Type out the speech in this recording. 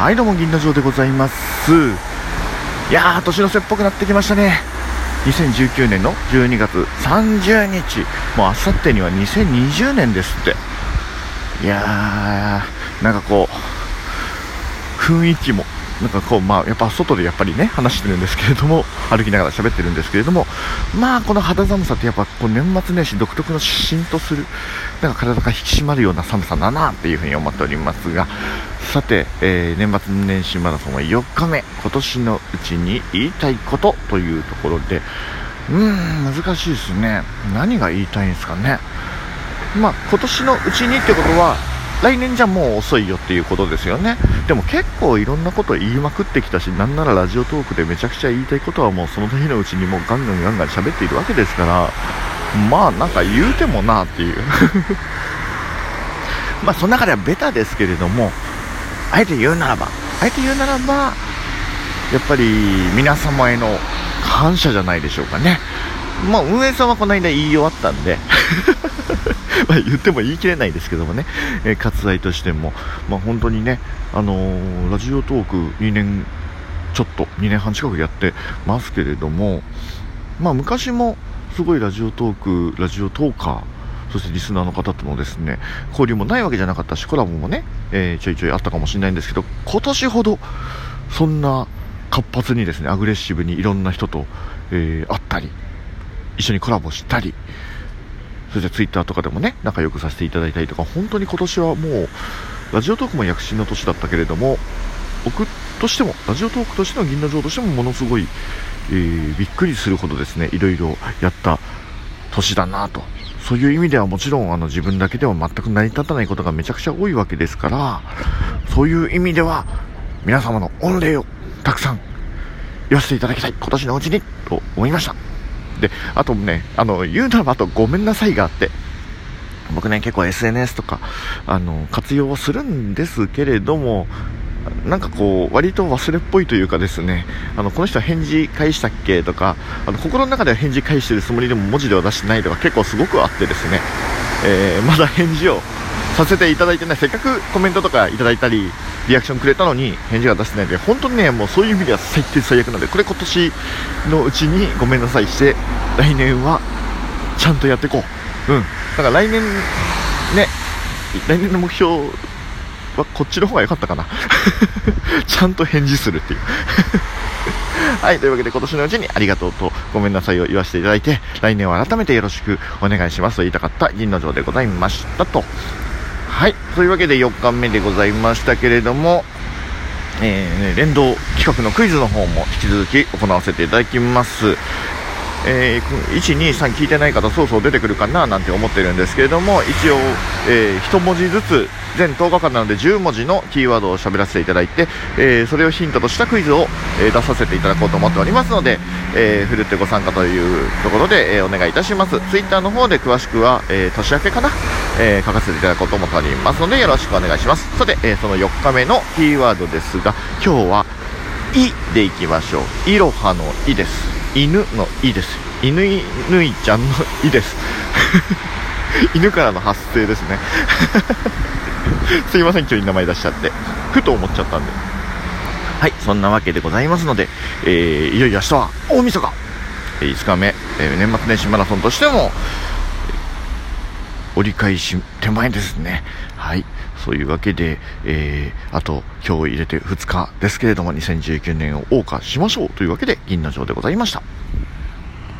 はいどうも銀の城でございます。いやー年の瀬っぽくなってきましたね。2019年の12月30日。もうあさってには2020年ですって。いやーなんかこう雰囲気もなんかこう、まあ、やっぱ外でやっぱりね、話してるんですけれども、歩きながら喋ってるんですけれども、まあ、この肌寒さってやっぱこう年末年始独特のしんとする、なんか体が引き締まるような寒さだなっていうふうに思っておりますが、さて、えー、年末年始マラソンは4日目、今年のうちに言いたいことというところで、うーん、難しいですね。何が言いたいんですかね。まあ、今年のうちにってことは、来年じゃもう遅いよっていうことですよね。でも結構いろんなこと言いまくってきたしなんならラジオトークでめちゃくちゃ言いたいことはもうその日のうちにもうガンガンガンガン喋っているわけですからまあなんか言うてもなっていう。まあその中ではベタですけれどもあえて言うならばあえて言うならばやっぱり皆様への感謝じゃないでしょうかね。まあ運営さんはこの間言い終わったんで。ま言っても言い切れないですけどもね、えー、割愛としても、まあ、本当にね、あのー、ラジオトーク2年ちょっと、2年半近くやってますけれども、まあ、昔もすごいラジオトーク、ラジオトーカー、そしてリスナーの方とのですね、交流もないわけじゃなかったし、コラボもね、えー、ちょいちょいあったかもしれないんですけど、今年ほど、そんな活発にですね、アグレッシブにいろんな人と、えー、会ったり、一緒にコラボしたり、そしてツイッターとかでもね、仲良くさせていただいたりとか、本当に今年はもう、ラジオトークも躍進の年だったけれども、僕としても、ラジオトークとしての銀河城としてもものすごい、えー、びっくりするほどですね、いろいろやった年だなと。そういう意味ではもちろんあの自分だけでは全く成り立たないことがめちゃくちゃ多いわけですから、そういう意味では皆様の御礼をたくさん言わせていただきたい、今年のうちにと思いました。で、あとね、あの、言うならばあとごめんなさいがあって、僕ね、結構 SNS とか、あの、活用はするんですけれども、なんかこう、割と忘れっぽいというかですね、あの、この人は返事返したっけとか、あの、心の中では返事返してるつもりでも文字では出してないとか結構すごくあってですね、えー、まだ返事をさせていただいてない、せっかくコメントとかいただいたり、リアクションくれたのに返事が出してないんで、本当にね、もうそういう意味では最低最悪なんで、これ今年のうちにごめんなさいして、来年はちゃんとやっていこう。うん。だから来年、ね、来年の目標はこっちの方が良かったかな。ちゃんと返事するっていう はい、というわけで今年のうちにありがとうとごめんなさいを言わせていただいて、来年は改めてよろしくお願いしますと言いたかった銀の城でございましたと。はい、というわけで4日目でございましたけれども、えー、連動企画のクイズの方も引き続き行わせていただきます。えー、1、2、3聞いてない方、そうそう出てくるかななんて思ってるんですけれども、一応、えー、1文字ずつ、全10日間なので10文字のキーワードを喋らせていただいて、えー、それをヒントとしたクイズを、え、出させていただこうと思っておりますので、えー、ふるってご参加というところで、え、お願いいたします。ツイッターの方で詳しくは、え、年明けかな、え、書かせていただこうと思っておりますので、よろしくお願いします。さて、え、その4日目のキーワードですが、今日は、いでいきましょう。いろはのいです。犬のいです。犬いぬいちゃんのいです。犬からの発声ですね。すいません、今日名前出しちゃって。ふと思っちゃったんで。はい、そんなわけでございますので、えー、いよいよ明日は大晦日、え5日目、えー、年末年始マラソンとしても、折り返し手前ですね。はい。そういうわけで、えー、あと今日入れて2日ですけれども、2019年を謳歌しましょうというわけで、銀の城でございました。